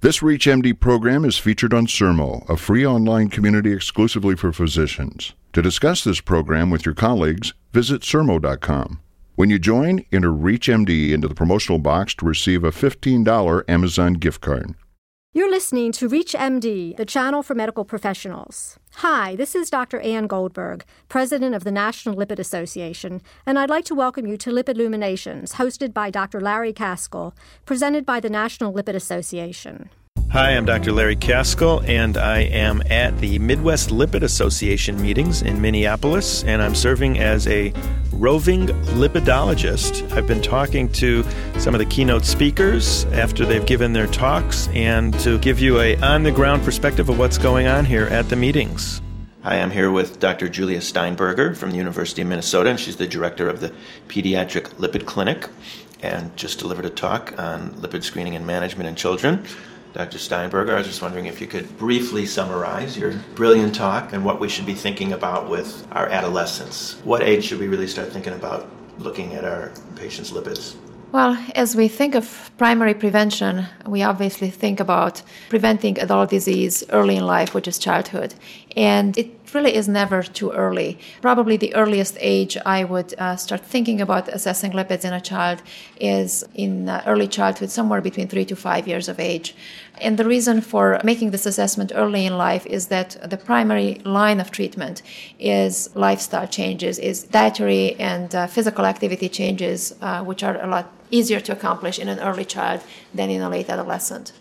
This ReachMD program is featured on Sermo, a free online community exclusively for physicians. To discuss this program with your colleagues, visit sermo.com. When you join, enter ReachMD into the promotional box to receive a $15 Amazon gift card. You're listening to ReachMD, the channel for medical professionals. Hi, this is Dr. Ann Goldberg, President of the National Lipid Association, and I'd like to welcome you to Lipid Luminations, hosted by Dr. Larry Kaskel, presented by the National Lipid Association. Hi, I'm Dr. Larry Kaskel, and I am at the Midwest Lipid Association meetings in Minneapolis, and I'm serving as a roving lipidologist. I've been talking to some of the keynote speakers after they've given their talks and to give you a on-the-ground perspective of what's going on here at the meetings. Hi, I'm here with Dr. Julia Steinberger from the University of Minnesota, and she's the director of the Pediatric Lipid Clinic and just delivered a talk on lipid screening and management in children. Dr. Steinberger, I was just wondering if you could briefly summarize your brilliant talk and what we should be thinking about with our adolescents. What age should we really start thinking about looking at our patients' lipids? Well, as we think of primary prevention, we obviously think about preventing adult disease early in life, which is childhood. And it really is never too early. Probably the earliest age I would uh, start thinking about assessing lipids in a child is in uh, early childhood, somewhere between three to five years of age. And the reason for making this assessment early in life is that the primary line of treatment is lifestyle changes, is dietary and uh, physical activity changes, uh, which are a lot easier to accomplish in an early child than in a late adolescent.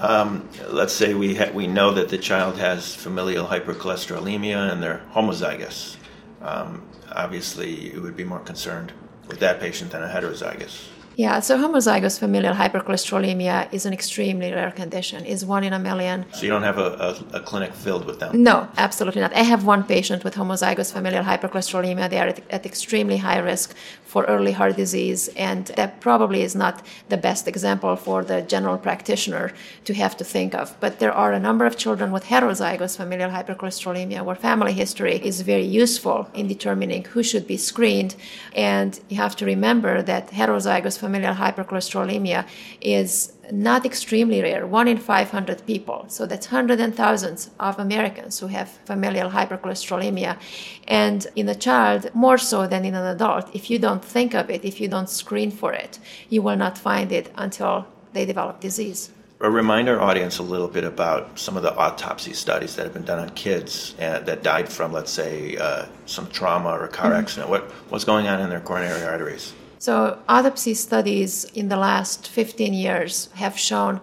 Um, let's say we ha- we know that the child has familial hypercholesterolemia and they're homozygous. Um, obviously, you would be more concerned with that patient than a heterozygous. Yeah, so homozygous familial hypercholesterolemia is an extremely rare condition. Is one in a million. So you don't have a, a, a, clinic filled with them? No, absolutely not. I have one patient with homozygous familial hypercholesterolemia. They are at, at extremely high risk for early heart disease, and that probably is not the best example for the general practitioner to have to think of. But there are a number of children with heterozygous familial hypercholesterolemia where family history is very useful in determining who should be screened. And you have to remember that heterozygous familial hypercholesterolemia is not extremely rare, one in 500 people. So that's hundreds and thousands of Americans who have familial hypercholesterolemia. And in a child, more so than in an adult, if you don't think of it, if you don't screen for it, you will not find it until they develop disease. Remind our audience a little bit about some of the autopsy studies that have been done on kids uh, that died from, let's say, uh, some trauma or a car mm-hmm. accident. What, what's going on in their coronary arteries? So, autopsy studies in the last 15 years have shown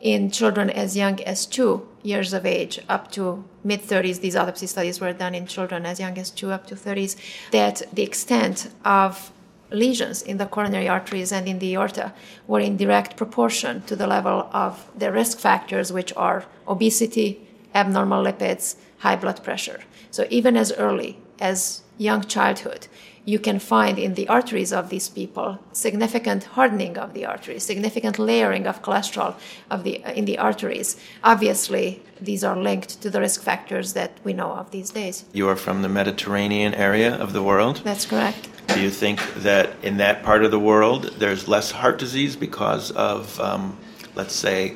in children as young as two years of age up to mid 30s, these autopsy studies were done in children as young as two up to 30s, that the extent of lesions in the coronary arteries and in the aorta were in direct proportion to the level of the risk factors, which are obesity, abnormal lipids, high blood pressure. So, even as early as young childhood, you can find in the arteries of these people significant hardening of the arteries, significant layering of cholesterol of the, in the arteries. Obviously, these are linked to the risk factors that we know of these days. You are from the Mediterranean area of the world? That's correct. Do you think that in that part of the world there's less heart disease because of, um, let's say,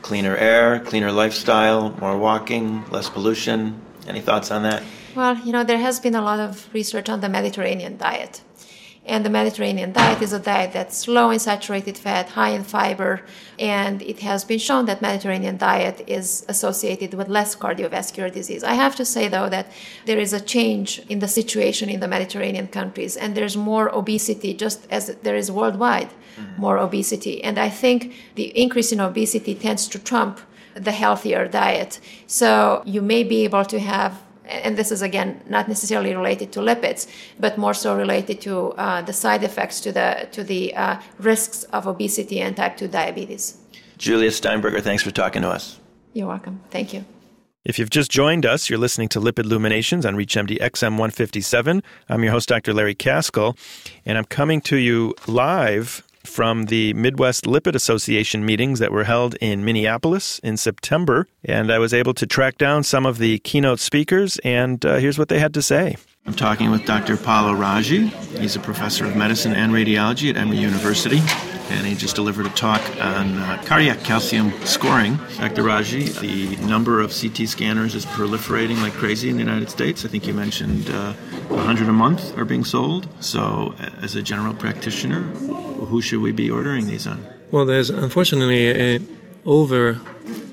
cleaner air, cleaner lifestyle, more walking, less pollution? Any thoughts on that? Well, you know, there has been a lot of research on the Mediterranean diet. And the Mediterranean diet is a diet that's low in saturated fat, high in fiber, and it has been shown that Mediterranean diet is associated with less cardiovascular disease. I have to say though that there is a change in the situation in the Mediterranean countries and there's more obesity just as there is worldwide mm-hmm. more obesity. And I think the increase in obesity tends to trump the healthier diet. So you may be able to have and this is again not necessarily related to lipids, but more so related to uh, the side effects to the to the uh, risks of obesity and type 2 diabetes. Julia Steinberger, thanks for talking to us. You're welcome. Thank you. If you've just joined us, you're listening to Lipid Luminations on ReachMD XM 157. I'm your host, Dr. Larry Kaskel, and I'm coming to you live from the Midwest Lipid Association meetings that were held in Minneapolis in September. And I was able to track down some of the keynote speakers, and uh, here's what they had to say. I'm talking with Dr. Paolo Raggi. He's a professor of medicine and radiology at Emory University. And he just delivered a talk on uh, cardiac calcium scoring. Dr. Raggi, the number of CT scanners is proliferating like crazy in the United States. I think you mentioned uh, 100 a month are being sold. So, as a general practitioner, who should we be ordering these on? Well, there's unfortunately a over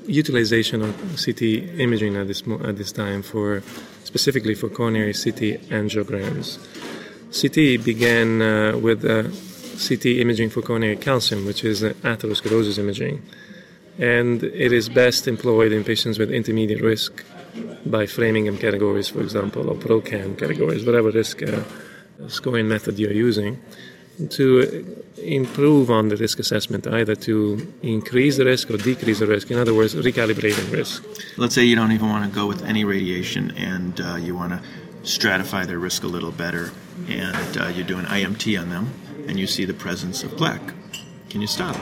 utilization of CT imaging at this at this time for specifically for coronary CT angiograms. CT began uh, with uh, CT imaging for coronary calcium, which is atherosclerosis imaging, and it is best employed in patients with intermediate risk by Framingham categories, for example, or ProCam categories, whatever risk uh, scoring method you're using to improve on the risk assessment, either to increase the risk or decrease the risk. In other words, recalibrating risk. Let's say you don't even want to go with any radiation and uh, you want to stratify their risk a little better, and uh, you do an IMT on them, and you see the presence of plaque. Can you stop?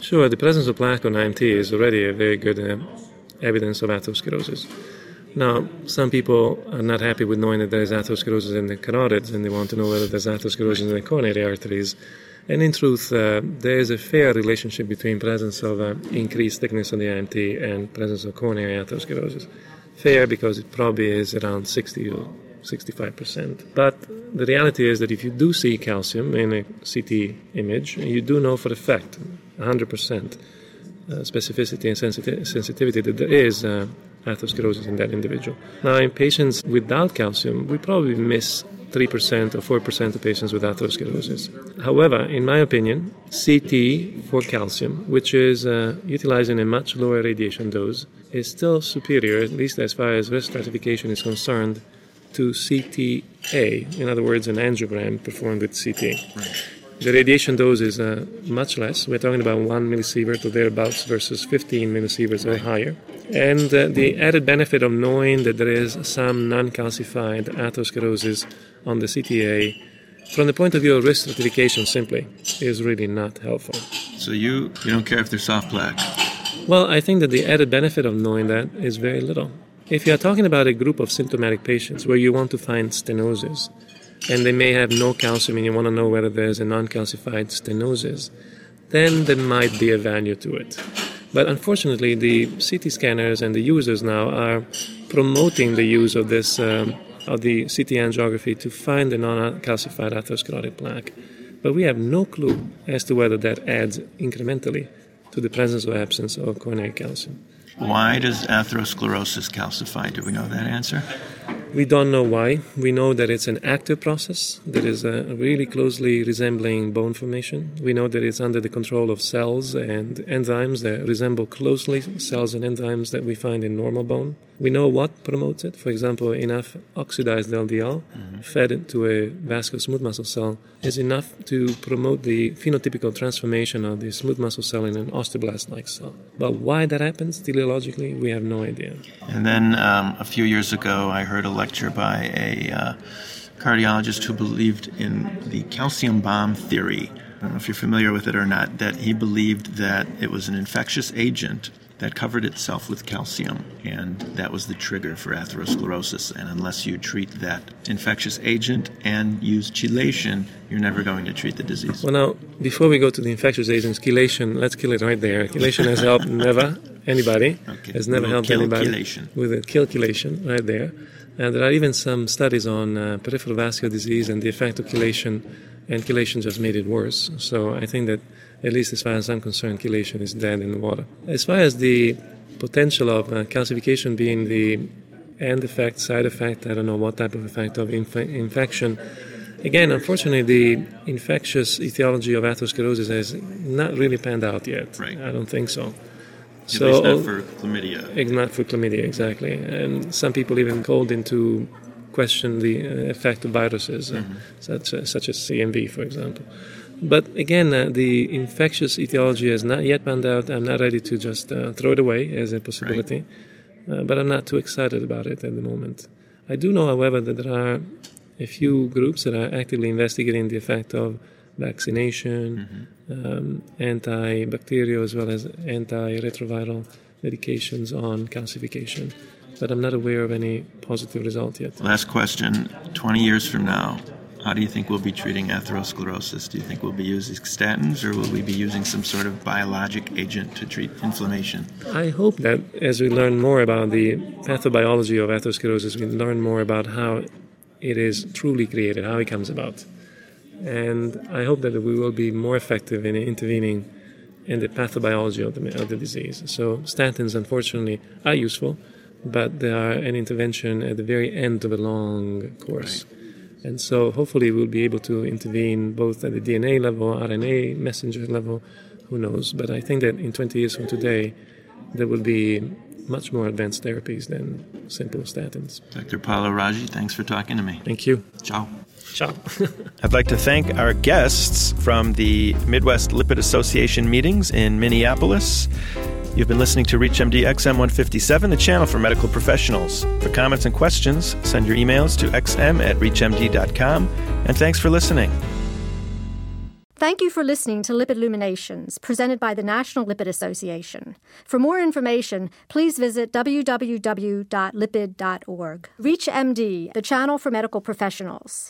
Sure, the presence of plaque on IMT is already a very good uh, evidence of atherosclerosis. Now, some people are not happy with knowing that there is atherosclerosis in the carotids and they want to know whether there's atherosclerosis in the coronary arteries. And in truth, uh, there is a fair relationship between presence of uh, increased thickness of the IMT and presence of coronary atherosclerosis. Fair because it probably is around 60 or 65%. But the reality is that if you do see calcium in a CT image, you do know for a fact, 100% uh, specificity and sensitivity, that there is uh, atherosclerosis in that individual. Now, in patients without calcium, we probably miss 3% or 4% of patients with atherosclerosis. However, in my opinion, CT for calcium, which is uh, utilizing a much lower radiation dose, is still superior, at least as far as risk stratification is concerned, to CTA, in other words, an angiogram performed with CT. Right. The radiation dose is uh, much less. We're talking about 1 millisievert or thereabouts versus 15 millisieverts or higher. And uh, the added benefit of knowing that there is some non calcified atherosclerosis on the CTA, from the point of view of risk stratification, simply is really not helpful. So you, you don't care if they're soft plaque? Well, I think that the added benefit of knowing that is very little. If you are talking about a group of symptomatic patients where you want to find stenosis, and they may have no calcium and you want to know whether there's a non-calcified stenosis, then there might be a value to it. But unfortunately, the CT scanners and the users now are promoting the use of this um, of the CT angiography to find the non-calcified atherosclerotic plaque. But we have no clue as to whether that adds incrementally to the presence or absence of coronary calcium. Why does atherosclerosis calcify? Do we know that answer? We don't know why. We know that it's an active process that is uh, really closely resembling bone formation. We know that it's under the control of cells and enzymes that resemble closely cells and enzymes that we find in normal bone. We know what promotes it. For example, enough oxidized LDL mm-hmm. fed into a vascular smooth muscle cell is enough to promote the phenotypical transformation of the smooth muscle cell in an osteoblast like cell. But why that happens teleologically, we have no idea. And then um, a few years ago, I heard a lecture by a uh, cardiologist who believed in the calcium bomb theory. I don't know if you're familiar with it or not, that he believed that it was an infectious agent that covered itself with calcium, and that was the trigger for atherosclerosis. And unless you treat that infectious agent and use chelation, you're never going to treat the disease. Well, now, before we go to the infectious agents, chelation, let's kill it right there. Chelation has helped never anybody, okay. has never helped anybody chelation. with a kill chelation right there. And there are even some studies on uh, peripheral vascular disease and the effect of chelation, and chelation just made it worse. So I think that at least as far as I'm concerned, chelation is dead in the water. As far as the potential of uh, calcification being the end effect, side effect, I don't know what type of effect of inf- infection. Again, unfortunately, the infectious etiology of atherosclerosis has not really panned out yet. Right. I don't think so. At so, least not for chlamydia. Not for chlamydia, exactly. And some people even called into question the uh, effect of viruses, uh, mm-hmm. such, uh, such as CMV, for example. But again, uh, the infectious etiology has not yet panned out. I'm not ready to just uh, throw it away as a possibility, right. uh, but I'm not too excited about it at the moment. I do know, however, that there are a few groups that are actively investigating the effect of vaccination, mm-hmm. Um, antibacterial as well as antiretroviral medications on calcification. But I'm not aware of any positive result yet. Last question 20 years from now, how do you think we'll be treating atherosclerosis? Do you think we'll be using statins or will we be using some sort of biologic agent to treat inflammation? I hope that as we learn more about the pathobiology of atherosclerosis, we learn more about how it is truly created, how it comes about. And I hope that we will be more effective in intervening in the pathobiology of the, of the disease. So, statins, unfortunately, are useful, but they are an intervention at the very end of a long course. Right. And so, hopefully, we'll be able to intervene both at the DNA level, RNA messenger level, who knows. But I think that in 20 years from today, there will be much more advanced therapies than simple statins. Dr. Paolo Raggi, thanks for talking to me. Thank you. Ciao. Ciao. I'd like to thank our guests from the Midwest Lipid Association meetings in Minneapolis. You've been listening to ReachMD XM157, the channel for medical professionals. For comments and questions, send your emails to xm at reachmd.com. And thanks for listening. Thank you for listening to Lipid Illuminations, presented by the National Lipid Association. For more information, please visit www.lipid.org. ReachMD, the channel for medical professionals.